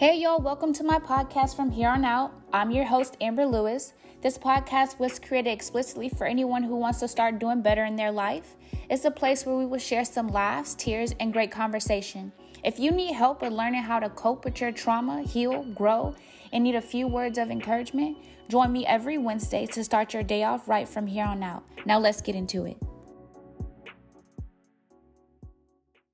Hey, y'all, welcome to my podcast from here on out. I'm your host, Amber Lewis. This podcast was created explicitly for anyone who wants to start doing better in their life. It's a place where we will share some laughs, tears, and great conversation. If you need help with learning how to cope with your trauma, heal, grow, and need a few words of encouragement, join me every Wednesday to start your day off right from here on out. Now, let's get into it.